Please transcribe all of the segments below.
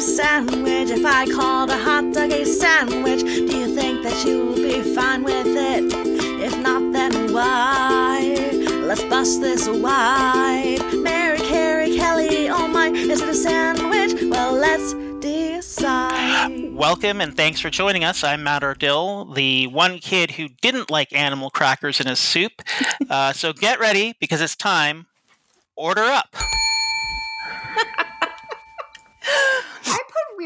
a sandwich. If I called a hot dog a sandwich, do you think that you would be fine with it? If not, then why? Let's bust this wide. Mary, Carey, Kelly, oh my, is it a sandwich? Well, let's decide. Welcome and thanks for joining us. I'm Matt Ardill, the one kid who didn't like animal crackers in his soup. Uh, so get ready because it's time. Order up.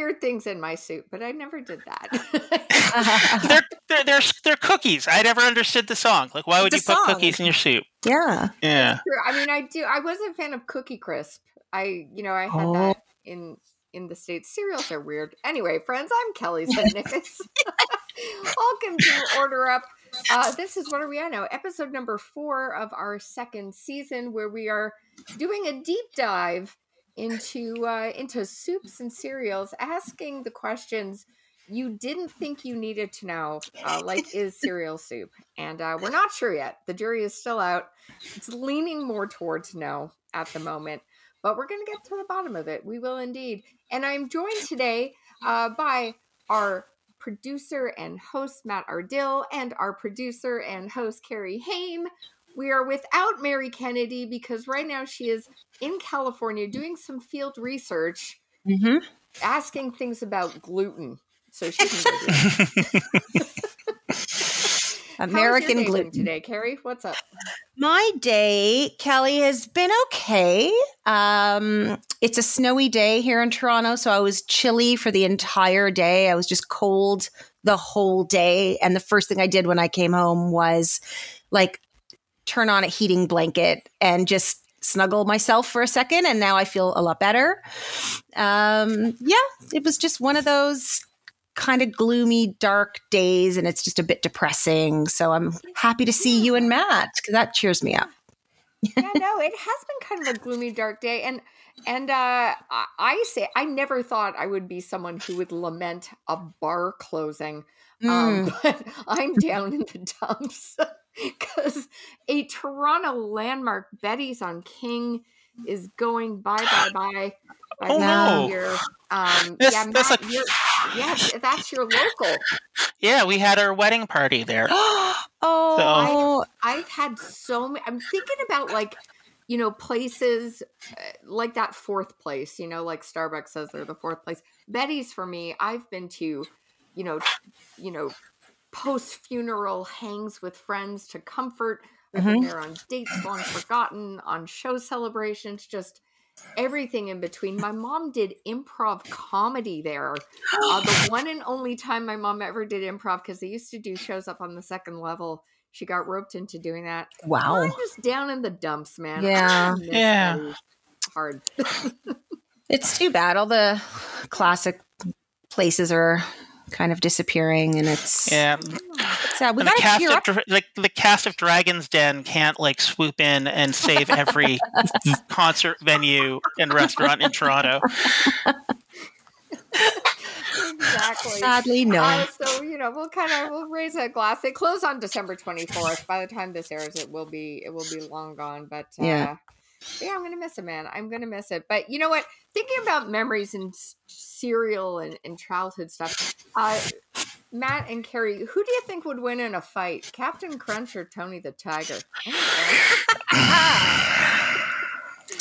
I put weird things in my soup, but I never did that. they're, they're, they're, they're cookies. I never understood the song. Like, why would It's you a put song. cookies in your soup? Yeah. Yeah. I mean, I do. I was a fan of Cookie Crisp. I, you know, I had Oh. that in in the states. Cereals are weird. Anyway, friends, I'm Kelly Zednickis. Welcome to Order Up. Uh, this is what are we on now? Episode number four of our second season, where we are doing a deep dive into uh, into soups and cereals, asking the questions you didn't think you needed to know, uh, like is cereal soup? And uh, we're not sure yet. The jury is still out. It's leaning more towards no at the moment, but we're going to get to the bottom of it. We will indeed. And I'm joined today uh, by our producer and host, Matt Ardill, and our producer and host, Carrie Haim. We are without Mary Kennedy because right now she is in California doing some field research, Mm-hmm. asking things about gluten. So she can go do it. Your American gluten. today, Carrie. What's up? My day, Kelly, has been okay. Um, it's a snowy day here in Toronto, so I was chilly for the entire day. I was just cold the whole day. And the first thing I did when I came home was like turn on a heating blanket and just snuggle myself for a second. And now I feel a lot better. Um, yeah, it was just one of those kind of gloomy, dark days, and it's just a bit depressing. So I'm happy to see you and Matt because that cheers me up. yeah, no, it has been kind of a gloomy, dark day, and and uh, I, say I never thought I would be someone who would lament a bar closing, um, but I'm down in the dumps because a Toronto landmark, Betty's on King, is going bye bye bye. by Oh, no. year. Um, This- yeah, that's Matt, like- you're, that's your local. Yeah, we had our wedding party there. oh, I've had so many. I'm thinking about like, you know, places uh, like that fourth place. You know, like Starbucks says they're the fourth place. Betty's for me. I've been to, you know, you know, post funeral hangs with friends to comfort. I've been Mhm. there on dates long forgotten, on show celebrations, just everything in between. My mom did improv comedy there. Uh, the one and only time my mom ever did improv because they used to do shows up on the second level. She got roped into doing that. wow. I'm just down in the dumps, man. Yeah. Yeah. Hard. It's too bad. All the classic places are kind of disappearing, and it's Yeah, it's sad. We and the cast cheer of up. Dra- like the cast of Dragon's Den can't like swoop in and save every concert venue and restaurant in Toronto. exactly. Sadly, no. Uh, so you know, we'll kind of we'll raise a glass. They close on December twenty fourth. By the time this airs, it will be it will be long gone. But uh, Yeah. Yeah, I'm gonna miss it, man. I'm gonna miss it. But you know what? Thinking about memories and s- cereal and, and childhood stuff, uh, Matt and Carrie, who do you think would win in a fight, Captain Crunch or Tony the Tiger?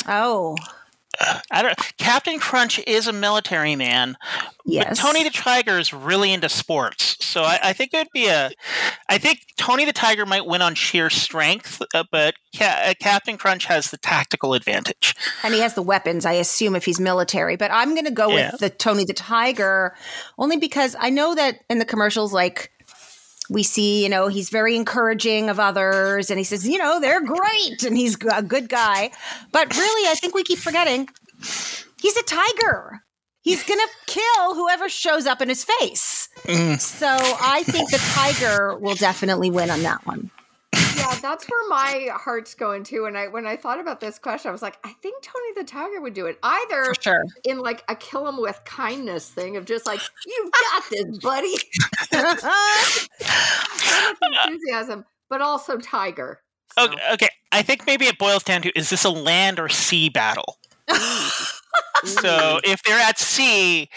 oh, I don't. Captain Crunch is a military man, yes. but Tony the Tiger is really into sports. So I, I think it would be a. I think Tony the Tiger might win on sheer strength, uh, but Ca- uh, Captain Crunch has the tactical advantage. and he has the weapons, I assume, if he's military. But I'm going to go Yeah. with the Tony the Tiger, only because I know that in the commercials, like we see, you know, he's very encouraging of others, and he says, you know, they're great, and he's a good guy. But really, I think we keep forgetting he's a tiger. He's going to kill whoever shows up in his face. Mm. So I think the tiger will definitely win on that one. yeah, that's where my heart's going to. And I when I thought about this question, I was like, I think Tony the Tiger would do it either sure. in like a kill him with kindness thing of just like you've got this, buddy, enthusiasm, but also Tiger. So, Okay, okay, I think maybe it boils down to: is this a land or sea battle? So if they're at sea,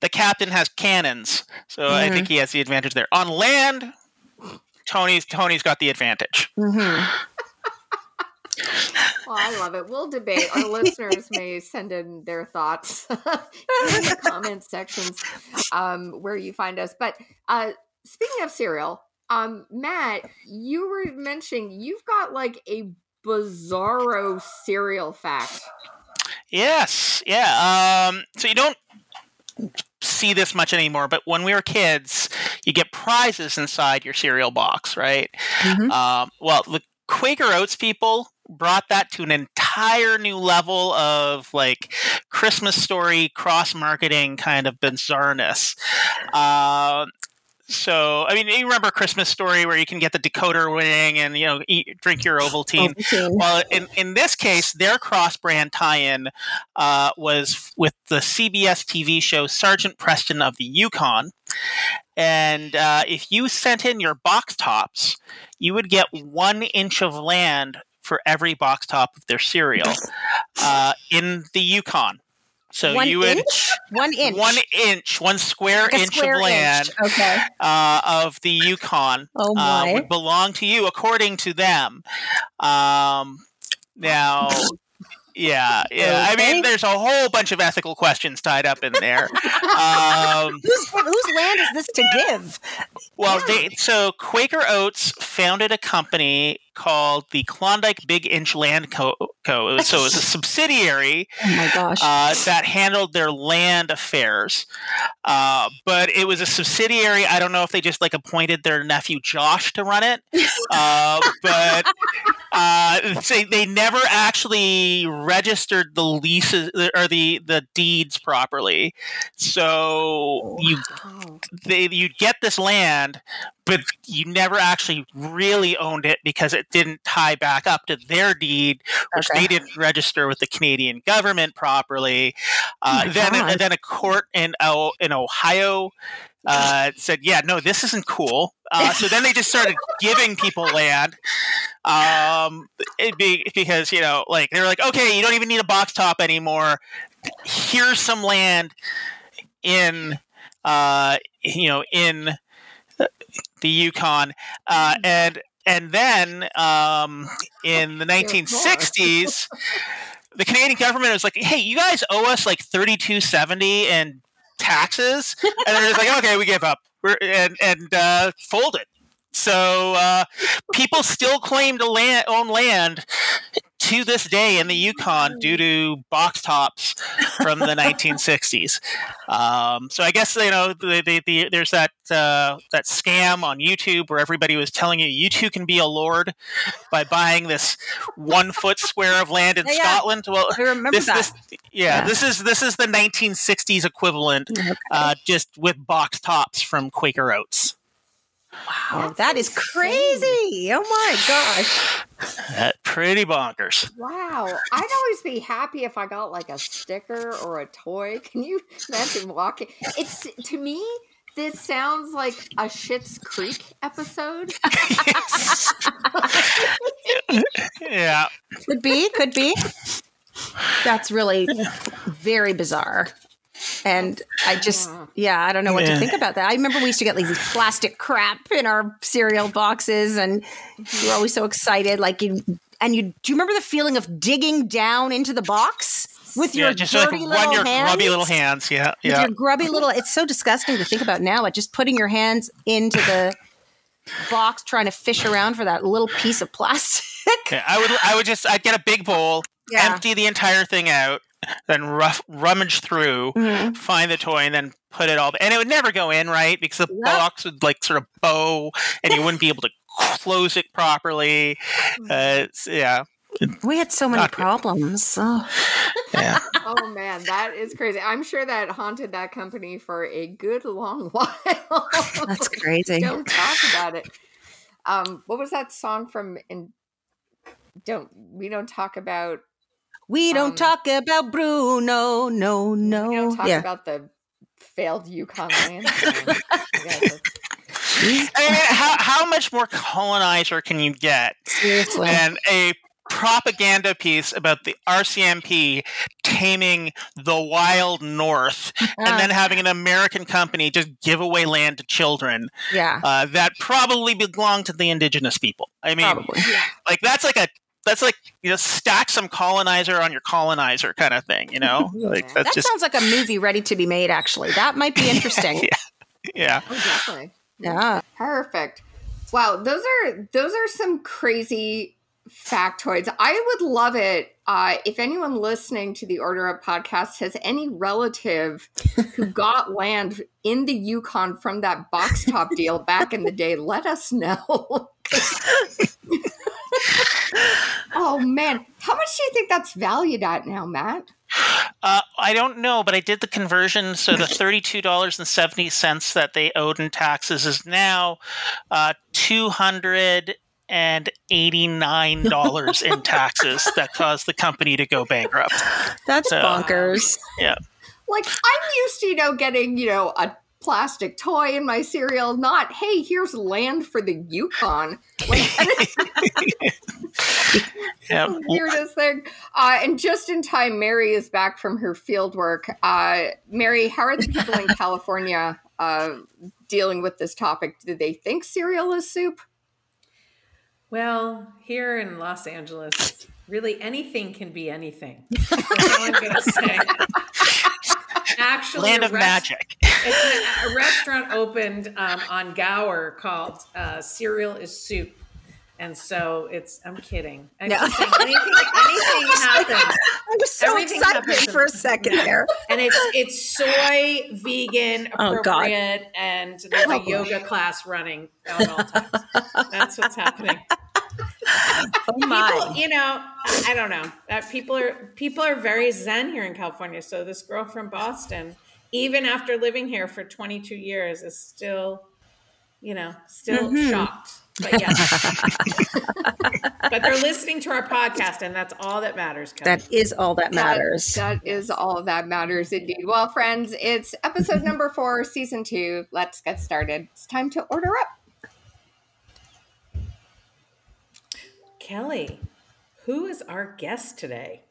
the captain has cannons. So I Mm-hmm. think he has the advantage there. On land, Tony's Tony's got the advantage. Mhm. Well, I love it. We'll debate. Our listeners may send in their thoughts in the comment sections um, where you find us. But uh, speaking of cereal, um, Matt, you were mentioning you've got like a bizarro cereal fact. Yes, yeah. Um, so you don't see this much anymore, but when we were kids, you get prizes inside your cereal box, right? Mhm. Um, well, the Quaker Oats people brought that to an entire new level of like Christmas story cross marketing kind of bizarreness. Um so, I mean, you remember Christmas Story where you can get the decoder ring and you know eat, drink your Ovaltine. Ovaltine. Well, in, in this case, their cross brand tie in uh, was with the CBS TV show Sergeant Preston of the Yukon. And uh, if you sent in your box tops, you would get one inch of land for every box top of their cereal uh, in the Yukon. So one you would inch? One inch. one inch, one square Like inch square of land inch. Okay. uh, of the Yukon Oh uh, would belong to you according to them. Um, now, yeah, yeah. I mean, there's a whole bunch of ethical questions tied up in there. um, Whose, whose land is this to give? well, they, so Quaker Oats founded a company called the Klondike Big Inch Land Co. Co. So it was a subsidiary Oh my gosh. uh, that handled their land affairs. Uh, but it was a subsidiary. I don't know if they just like appointed their nephew Josh to run it. Uh, but uh, they, they never actually registered the leases or the, the deeds properly. So you Oh, they you get this land, but you never actually really owned it because it didn't tie back up to their deed, which Okay. they didn't register with the Canadian government properly. Uh, Oh then, God. then a court in in Ohio uh, said, "Yeah, no, this isn't cool." Uh, so then they just started giving people land. Um, it be, because you know, like they were like, "Okay, you don't even need a box top anymore. Here's some land in." uh, you know, in the Yukon, uh, and and then um, in the 1960s, the Canadian government was like, "Hey, you guys owe us like 3270 in taxes," and they're just like, "Okay, we give up," We're, and and uh, folded. So uh, people still claim to land, own land to this day in the Yukon due to box tops from the 1960s. Um, so I guess you know the, the, the, there's that uh, that scam on YouTube where everybody was telling you you too can be a lord by buying this one foot square of land in Yeah. Scotland. Well, I remember this, that. this yeah, Yeah. this is this is the 1960s equivalent, Okay. uh, just with box tops from Quaker Oats. Wow, That's that is insane. crazy. Oh my gosh. That pretty bonkers. Wow. I'd always be happy if I got like a sticker or a toy. Can you imagine walking? It's to me, this sounds like a Schitt's Creek episode. yeah, Could be, could be. That's really very bizarre. And I just, Yeah. yeah, I don't know what Yeah. to think about that. I remember we used to get like these plastic crap in our cereal boxes, and we were always so excited. Like, you, and you, do you remember the feeling of digging down into the box with yeah, your just dirty run little your hands? grubby little hands. Yeah, with yeah. your grubby little it's so disgusting to think about now like just putting your hands into the box trying to fish around for that little piece of plastic Yeah, I would I would just I'd get a big bowl, Yeah. empty the entire thing out, then rough, rummage through, Mhm. find the toy, and then put it all. And it would never go in right because the Yep. box would like sort of bow, and you wouldn't be able to close it properly. Uh, it's- yeah, we had so many Not problems oh. yeah. Oh man, that is crazy. I'm sure that haunted that company for a good long while. that's crazy Don't talk about it. Um, what was that song from in don't we don't talk about we don't Um, talk about bruno no we no don't talk yeah about the failed Yukon land. song. You guys are- I mean, how how much more colonizer can you get seriously than a propaganda piece about the RCMP taming the wild north and then having an American company just give away land to children yeah. uh, that probably belong to the indigenous people. I mean, Probably. like that's like a that's like you know stack some colonizer on your colonizer kind of thing. You know, like that's That just sounds like a movie ready to be made, actually. That might be interesting. yeah. Oh, definitely. yeah. Perfect. Wow, those are those are some crazy factoids. I would love it uh, if anyone listening to the Order Up podcast has any relative who got land in the Yukon from that box top deal back in the day. Let us know. oh man, how much do you think that's valued at now, Matt? Uh, I don't know, but I did the conversion. So the thirty-two dollars and seventy cents that they owed in taxes is now uh, two hundred and eighty-nine dollars in taxes that caused the company to go bankrupt. That's So- bonkers. Yeah. Like I'm used to, you know, getting, you know, a plastic toy in my cereal, not, hey, here's land for the Yukon. Like Yeah. the weirdest thing. Uh, and just in time, Mary is back from her field work. Uh, Mary, how are the people in California uh, dealing with this topic? Do they think cereal is soup? Well, here in Los Angeles, really anything can be anything. That's all I'm going to say. Actually, Land a of rest- magic. it's a, restaurant opened um, on Gower called uh, Cereal is Soup. And so it's, I'm kidding. I'm No. saying anything, anything happens. I'm just so Everything excited happens. for a second there. And it's it's soy, vegan, Oh, appropriate, and there's Oh, a boy. yoga class running at all times. That's what's happening. Oh people, you know, I don't know. Uh, people are people are very zen here in California. So this girl from Boston, even after living here for 22 years, is still, you know, still Mhm. shocked. But yes, but they're listening to our podcast, and that's all that matters. Kelly. That is all that matters. That, that is all that matters indeed. Well, friends, it's episode number four, season two. Let's get started. It's time to order up. Kelly, who is our guest today?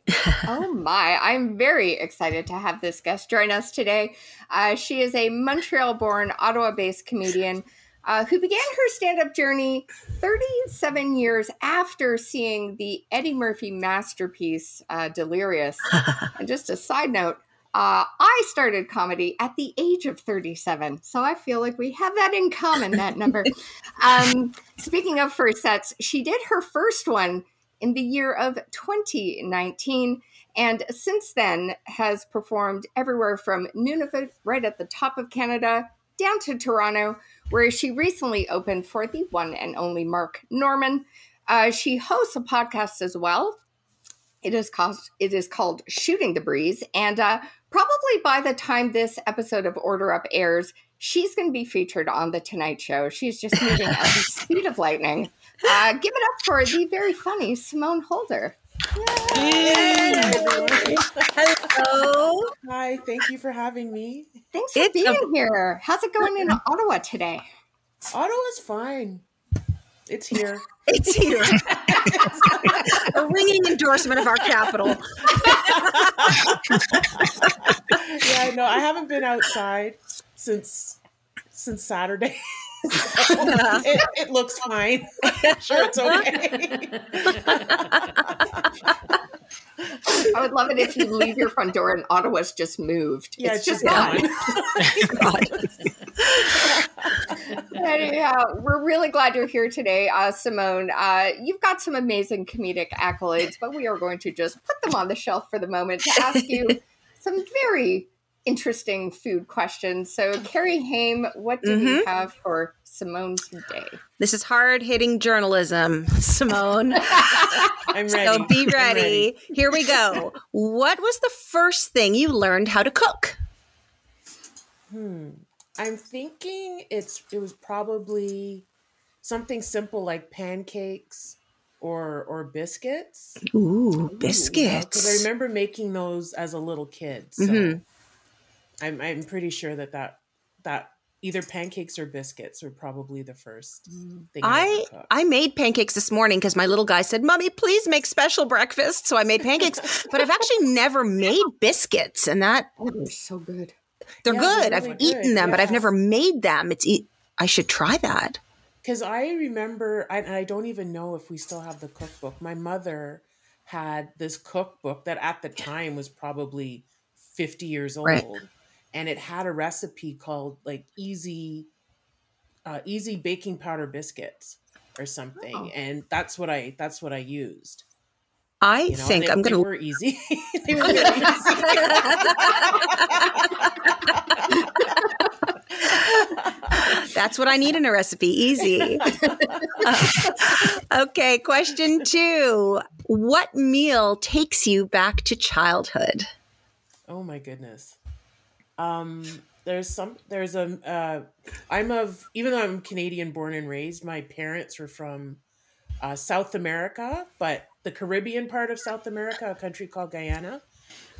Oh my, I'm very excited to have this guest join us today. Uh, she is a Montreal born, Ottawa based comedian uh, who began her stand up journey 37 years after seeing the Eddie Murphy masterpiece, uh, Delirious. and just a side note, uh, I started comedy at the age of 37, so I feel like we have that in common, that number. um, speaking of first sets, she did her first one in the year of 2019 and since then has performed everywhere from Nunavut right at the top of Canada down to Toronto where she recently opened for the one and only Mark Normand. Uh, she hosts a podcast as well. It is called it is called Shooting the Breeze, and uh, probably by the time this episode of Order Up airs, she's going to be featured on the Tonight Show. She's just moving at the speed of lightning. Uh, give it up for the very funny Simone Holder. Hello. Hi, thank you for having me. Thanks for It's being a- here. How's it going in Ottawa today? Ottawa's fine. It's here. It's here. a ringing endorsement of our capital. yeah, no, I haven't been outside since since Saturday. So it, it looks fine. sure, it's okay. I would love it if you leave your front door and Ottawa's just moved. Yeah, it's, it's just gone. Anyhow, we're really glad you're here today, uh, Simone. Uh, you've got some amazing comedic accolades, but we are going to just put them on the shelf for the moment to ask you some very interesting food questions. So, Carrie Haim, what do you have for Simone today? This is hard hitting journalism, Simone. I'm ready. So be I'm ready. Here we go. What was the first thing you learned how to cook? Hmm. I'm thinking it's it was probably something simple like pancakes or or biscuits. Ooh, biscuits. Because I remember making those as a little kid. So Mhm. I'm I'm pretty sure that that that either pancakes or biscuits are probably the first Mm. thing I I. I made pancakes this morning because my little guy said, "Mommy, please make special breakfast." So I made pancakes, but I've actually never made biscuits, and that Oh, they're so good. they're Yeah, they're good. I've really eaten good, them, but I've never made them. It's e- I should try that. Because I remember, I, and I don't even know if we still have the cookbook. My mother had this cookbook that at the time was probably 50 years old. Right. And it had a recipe called like easy, uh, easy baking powder biscuits or something. Oh. And that's what I, that's what I used. I You know, think and I'm gonna. They were easy. they were easy. That's what I need in a recipe. Easy. okay, question two. What meal takes you back to childhood? Oh my goodness. Um, there's some. There's a. Uh, I'm of. Even though I'm Canadian born and raised, my parents were from uh, South America, but the Caribbean part of South America, a country called Guyana.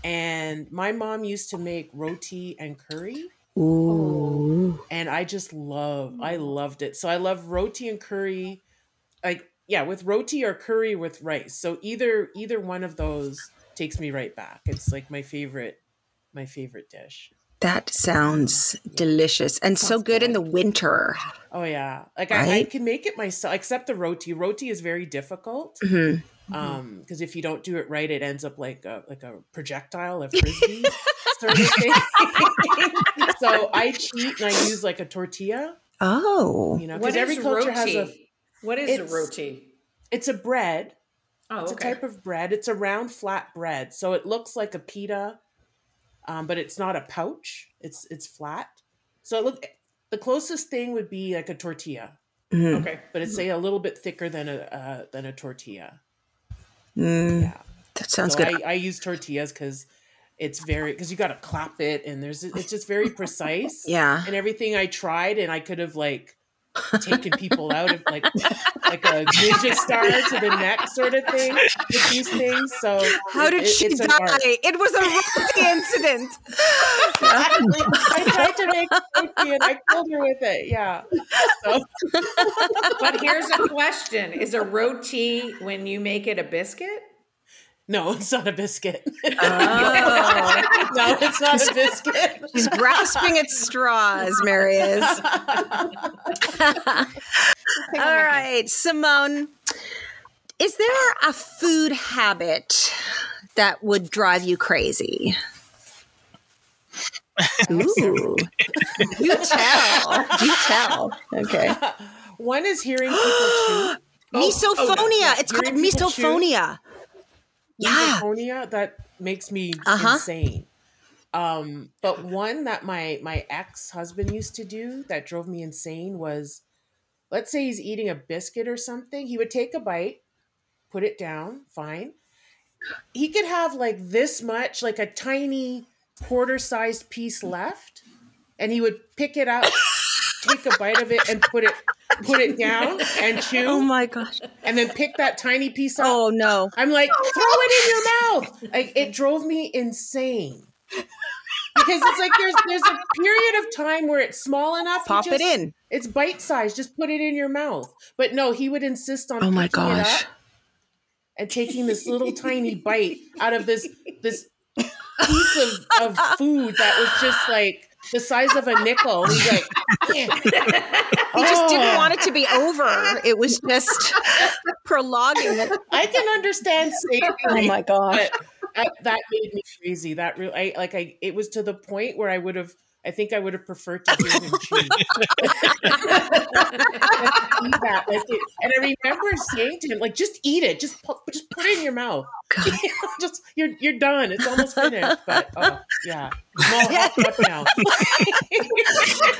And my mom used to make roti and curry, Ooh. and I just love. I loved it. So I love roti and curry, like yeah, with roti or curry with rice. So either either one of those takes me right back. It's like my favorite, my favorite dish. That sounds delicious and so Sounds good in the winter. Oh yeah, like I, I can make it myself, except the roti. Roti is very difficult Mhm. um because if you don't do it right, it ends up like a like a projectile, a frisbee sort of thing. so I cheat and I use like a tortilla, Oh, you know, because every culture roti? has a. what is It's- a roti? It's a bread. Oh, It's okay. a type of bread. It's a round, flat bread, so it looks like a pita, um, but it's not a pouch. It's it's flat. So it look the closest thing would be like a tortilla, Mhm. okay. but it's say a little bit thicker than a uh, than a tortilla. Mm, Yeah. that sounds so good. I, I use tortillas because it's very because you got to clap it and there's it's just very precise. yeah. And everything I tried and I could have like taken people out of like like a ninja star to the neck sort of thing with these things. So How did it- she it's die? art. It was a roti incident. Exactly. I tried to make roti and I killed her with it. Yeah. So But here's a question: Is a roti when you make it a biscuit? No, it's not a biscuit. Oh. no, it's not a biscuit. She's grasping at straws, Mary is. All right, Simone. Is there a food habit that would drive you crazy? Ooh. you tell. You tell. Okay. One is hearing people chew. misophonia. Oh, it's called Hearing people chew. Yeah. misophonia that makes me Uh-huh. insane. Um, but one that my my ex husband used to do that drove me insane was, let's say he's eating a biscuit or something. He would take a bite, put it down, fine. He could have like this much, like a tiny quarter sized piece left, and he would pick it up, take a bite of it, and put it put it down and chew, Oh my gosh. and then pick that tiny piece up Oh no. I'm like, oh, throw it in your mouth. Like it drove me insane. Because it's like there's there's a period of time where it's small enough. you Pop it in. It's bite sized. Just put it in your mouth. But no, he would insist on Oh my gosh. and taking this little tiny bite out of this this piece of, of food that was just like the size of a nickel. He's like. He just didn't Oh. want it to be over. It was just prolonging it. I can understand safety. Oh my gosh. that, that made me crazy. That really, I like, I it was to the point where I would have, I think I would have preferred to hear him chew. That, like and I remember saying to him, like, just eat it, just put, just put it in your mouth. God. just you're you're done. It's almost finished. But oh yeah, I'm all hopped up now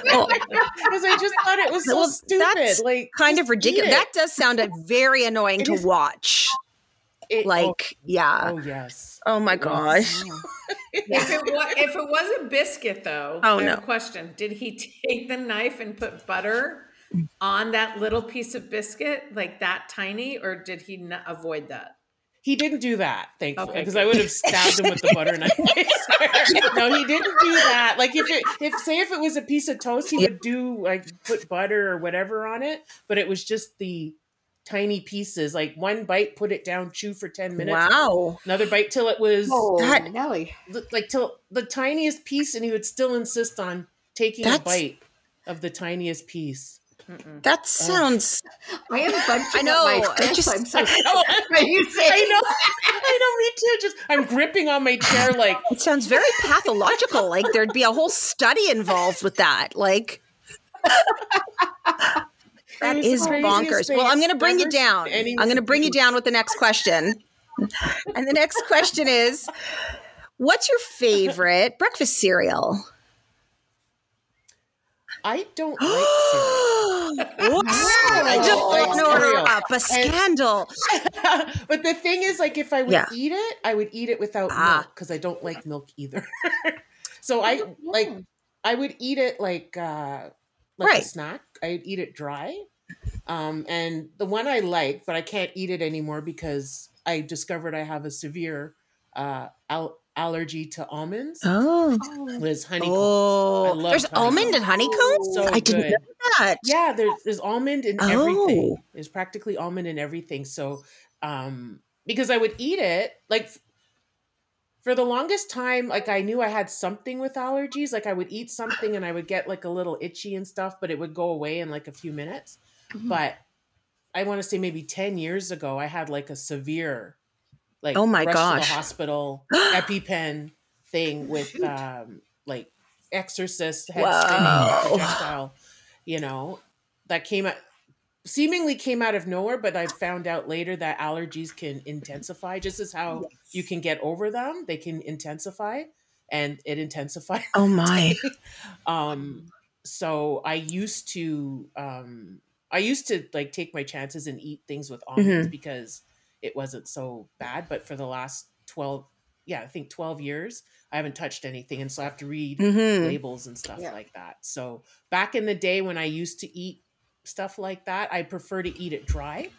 Oh, because I just thought it was so Well, stupid. that's Like kind of ridiculous. That does sound uh, very annoying It to is- watch. It- oh, Like, yeah. oh, oh yes. Oh my gosh. If it was, if it was a biscuit, though, Oh, no. question: Did he take the knife and put butter on that little piece of biscuit, like that tiny, or did he not avoid that? He didn't do that, thankfully, Okay, because I would have stabbed him with the butter knife. No, he didn't do that. Like if it, if say if it was a piece of toast, he would do like put butter or whatever on it, but it was just the tiny pieces. Like one bite, put it down, chew for ten minutes. Wow. Another bite till it was Oh, That- Nelly. like till the tiniest piece, and he would still insist on taking That's- a bite of the tiniest piece. Mm-mm. That sounds. I am bunching I know, up my I just- I'm so Oh, Are you saying? I know, I know, me too. Just I'm gripping on my chair like It sounds very pathological. Like there'd be a whole study involved with that. Like that is bonkers. Well, I'm going to bring you down. I'm going to bring you down with the next question. And the next question is What's your favorite breakfast cereal? I don't like cereal. Whoops. I Just don't like cereal. up a scandal. but the thing is, like, if I would Yeah. eat it, I would eat it without Ah. milk because I don't like milk either. so I like I would eat it like uh like Right. a snack. I'd eat it dry. Um, and the one I like, but I can't eat it anymore because I discovered I have a severe uh al- allergy to almonds. Oh. Was honeycomb. Oh. There's honeycomb. almond and honeycomb? So I didn't know that. Yeah, there's there's almond in Oh. everything. There's practically almond in everything. So, um, because I would eat it like for the longest time, like I knew I had something with allergies. Like I would eat something and I would get like a little itchy and stuff, but it would go away in like a few minutes. Mm-hmm. But I want to say maybe ten years ago, I had like a severe, like Oh my gosh. the hospital EpiPen thing with um like Exorcist head projectile, you know, that came out seemingly came out of nowhere, but I found out later that allergies can intensify just as how you can get over them, they can intensify and it intensified. Oh my. um so I used to um I used to like take my chances and eat things with almonds Mm-hmm. because it wasn't so bad, but for the last 12 yeah, I think 12 years I haven't touched anything and so I have to read Mhm. labels and stuff Yeah. like that. So back in the day when I used to eat stuff like that, I prefer to eat it dry.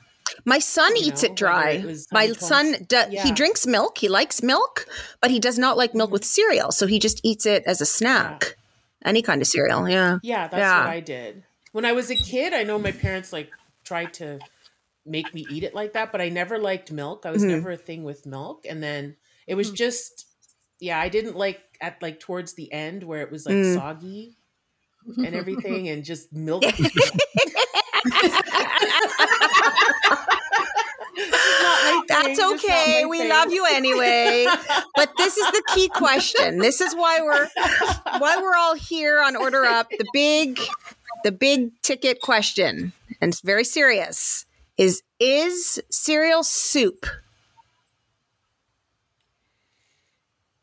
My son You eats know, it dry. it My son, do, he drinks milk. He likes milk, but he does not like milk Mhm. with cereal. So he just eats it as a snack. Any kind of cereal. Yeah. Yeah, that's Yeah. what I did. When I was a kid, I know my parents like tried to make me eat it like that, but I never liked milk. I was Mhm. never a thing with milk. And then it was just yeah, I didn't like at like towards the end where it was like Mm. soggy and everything and just milk. That's okay. We love you anyway. But this is the key question. This is why we're why we're all here on Order Up. The big the big ticket question, and it's very serious, is is cereal soup?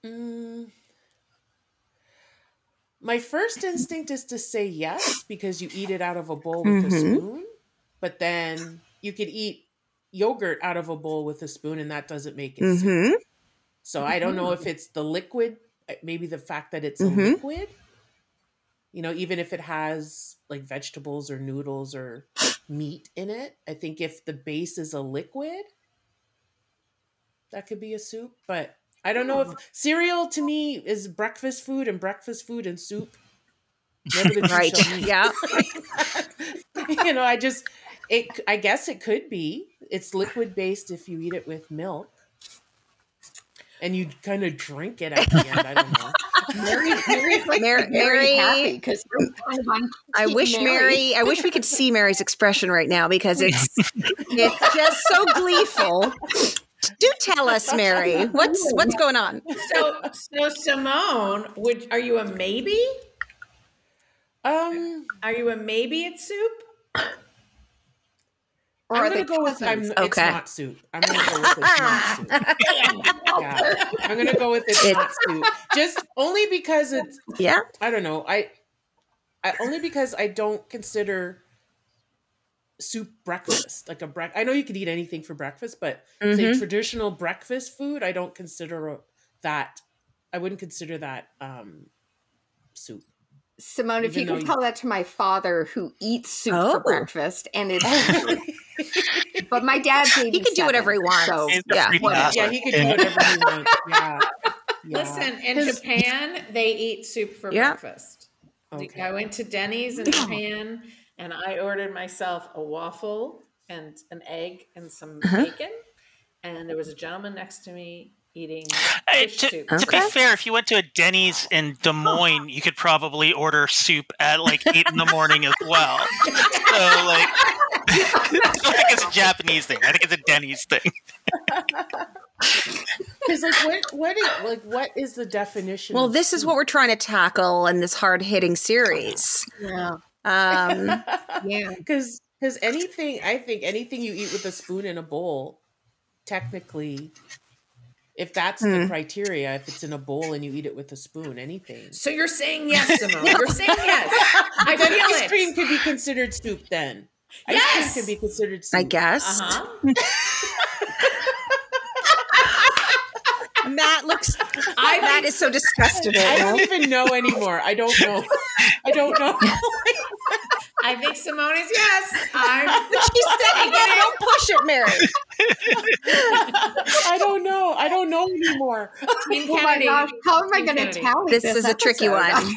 Mm. My first instinct is to say yes because you eat it out of a bowl with a Mhm. spoon, but then you could eat yogurt out of a bowl with a spoon, and that doesn't make it soup. Mm-hmm. So I don't know if it's the liquid, uh, maybe the fact that it's Mhm. a liquid. You know, even if it has like vegetables or noodles or meat in it, I think if the base is a liquid, that could be a soup. But I don't know if hmm. cereal to me is breakfast food and breakfast food and soup. Never the two Right. Yeah. you know, I just it. I guess it could be. It's liquid based if you eat it with milk, and you kind of drink it at the end. I don't know. Mary, Mary's like Mar- very Mary- happy because I wish Mary. I wish we could see Mary's expression right now because it's it's just so gleeful. Do tell us, Mary. What's what's going on? So, so Simone, would are you a maybe? Um, Are you a maybe at soup? Or I'm gonna they go with I'm, cousins? it's not soup. I'm gonna go with it's not soup. Yeah, I'm gonna go with it's, It's- not soup. Just only because it's Yeah. I don't know. I, I only because I don't consider soup breakfast like a break. I know you could eat anything for breakfast, but say Mhm. traditional breakfast food, I don't consider that. I wouldn't consider that um soup. Simone, if you Even could though tell that to my father who eats soup Oh. for breakfast and it's but my dad's He can do whatever he 87, wants. So He's Yeah. freak Yeah, he could do whatever he wants. Yeah. yeah. Listen, in Japan, they eat soup for Yeah. breakfast. Okay. I went to Denny's in Japan and I ordered myself a waffle and an egg and some Uh-huh. bacon. And there was a gentleman next to me eating Hey, fish to, soup. to be fair, if you went to a Denny's in Des Moines, you could probably order soup at like eight in the morning as well. So, like, I don't think it's a Japanese thing. I think it's a Denny's thing. Because like what what is like what is the definition? Well, of this is what we're trying to tackle in this hard hitting series. Yeah. Um, Yeah. because because anything I think anything you eat with a spoon in a bowl, technically, if that's the Hmm. criteria, if it's in a bowl and you eat it with a spoon, anything. So you're saying yes, Simone. You're saying yes. I Then feel ice it. cream could be considered soup. Then ice Yes! cream can be considered soup. I guess. Uh-huh. Matt looks. I Matt is so disgusted I don't even know anymore. I don't know. I don't know. I think Simone is yes. I'm She said again, don't push it, Mary. I don't know. I don't know anymore. Team Oh my gosh, how am I going to Kennedy. tally This this? is a tricky one.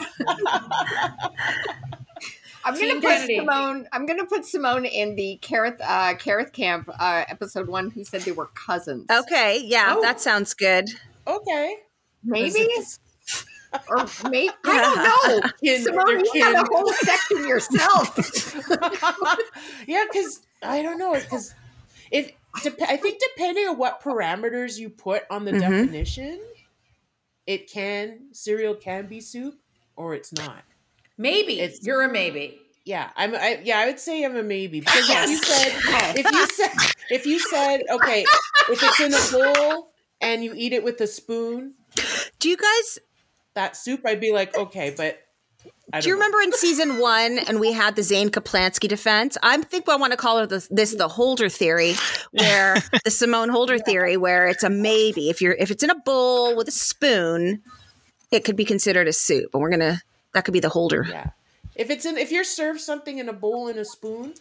I'm going Team to put Kennedy. Simone. I'm going to put Simone in the Carrot uh, Carrot Camp uh, episode one. Who said they were cousins? Okay, yeah, Oh. that sounds good. Okay. maybe or maybe I don't know. Kin- Simone, they're you got kin. a whole section yourself. yeah, because I don't know. Because if dep- I think depending on what parameters you put on the Mhm. definition, it can cereal can be soup or it's not. Maybe It's- you're a maybe. Yeah, I'm. I, yeah, I would say I'm a maybe because if you said if you said if you said okay, if it's in a bowl and you eat it with a spoon, Do you guys that soup, I'd be like okay, but do you know. remember in season one and we had the Zane Kaplansky defense? I think I want to call it this, this the Holder theory, where the Simone Holder theory, where it's a maybe. If you're if it's in a bowl with a spoon, it could be considered a soup, and we're gonna that could be the Holder. Yeah. If it's in if you're served something in a bowl and a spoon,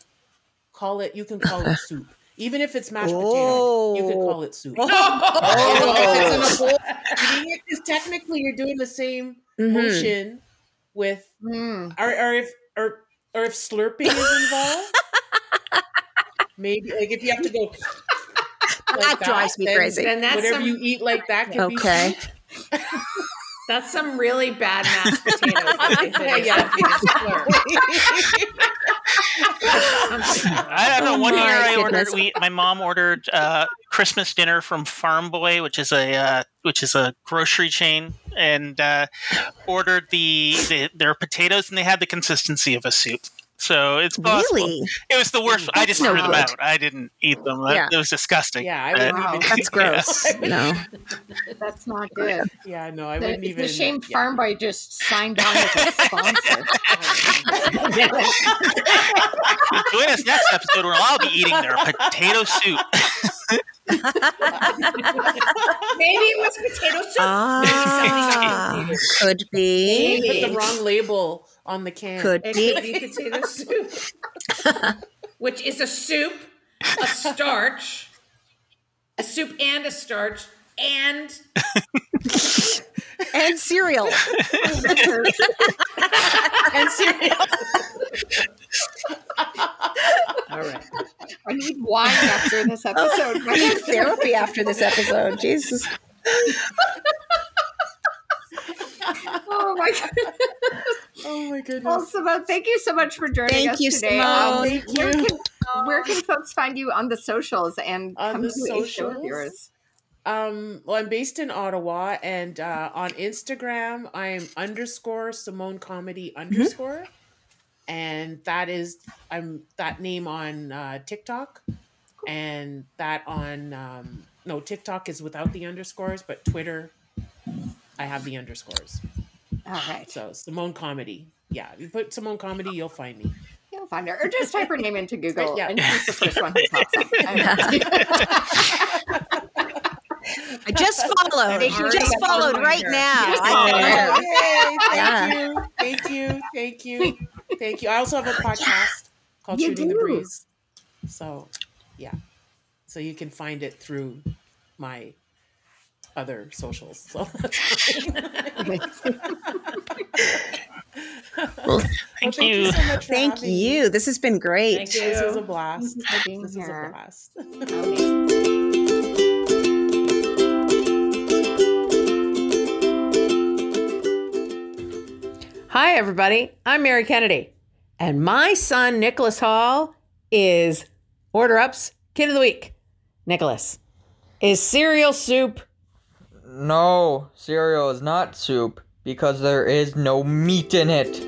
call it you can call it soup. Even if it's mashed potato. you can Oh. call it soup. If it's in a bowl, eating technically you're doing the same Mhm. motion with Hmm. or, or if or or if slurping is involved. maybe like if you have to go like That drives me then crazy. Then that's whatever some, you eat like that can Okay. be soup. that's some really bad mashed potatoes. that they did. Yeah. I don't know. Oh One year I ordered. We, my mom ordered uh, Christmas dinner from Farm Boy, which is a uh, which is a grocery chain, and uh, ordered the, the their potatoes, and they had the consistency of a soup. So it's possible. Really? It was the worst. I just no threw them out. I didn't eat them. That- Yeah. It was disgusting. Yeah, I Uh, wouldn't Wow. even That's gross. No. That's not good. Yeah, no, I The- wouldn't even a shame yeah. Farm Boy just signed on as a sponsor. Join us next episode where I'll be eating their potato soup. Maybe it was potato soup. Ah, could be. They put the wrong label on the can. Could It be. could be potato soup, which is a soup, a starch, a soup and a starch, and And cereal. and cereal. all right. I need wine after this episode. I need therapy after this episode. Jesus. Oh my god. Oh my Well, goodness. Simone, thank you so much for joining Thank us you, today. Simone. Um, Thank where, you. can, where can folks find you on the socials and On come the to a show of socials? yours? Um, well, I'm based in Ottawa, and uh, on Instagram, I'm underscore Simone Comedy underscore, and that is I'm that name on uh, TikTok, and that on um, no TikTok is without the underscores, but Twitter, I have the underscores. All right. So Simone Comedy, yeah, if you put Simone Comedy, you'll find me. You'll find her. Or just type her name into Google Yeah. and she's the first one who pops up. I just followed. Thank you. Just followed right now. I Yay, know. thank you, thank you, thank you, thank you. I also have a podcast called You Shooting the. Breeze. So, yeah, So you can find it through my other socials. So that's fine. Well, Well, thank you. so much for Thank having you. This has been great. Thank you. This was a blast. for being This is a here. blast. Hi, everybody. I'm Mary Kennedy, and my son Nicholas Hall is Order Up's Kid of the Week. Nicholas, is cereal soup? No, cereal is not soup because there is no meat in it.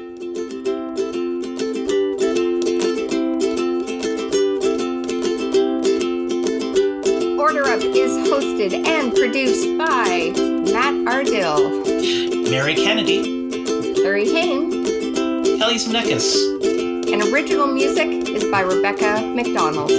Order Up is hosted and produced by Matt Ardill, Mary Kennedy, Larry Hayne, Kelly Zemeckis. and original music is by Rebecca McDonald.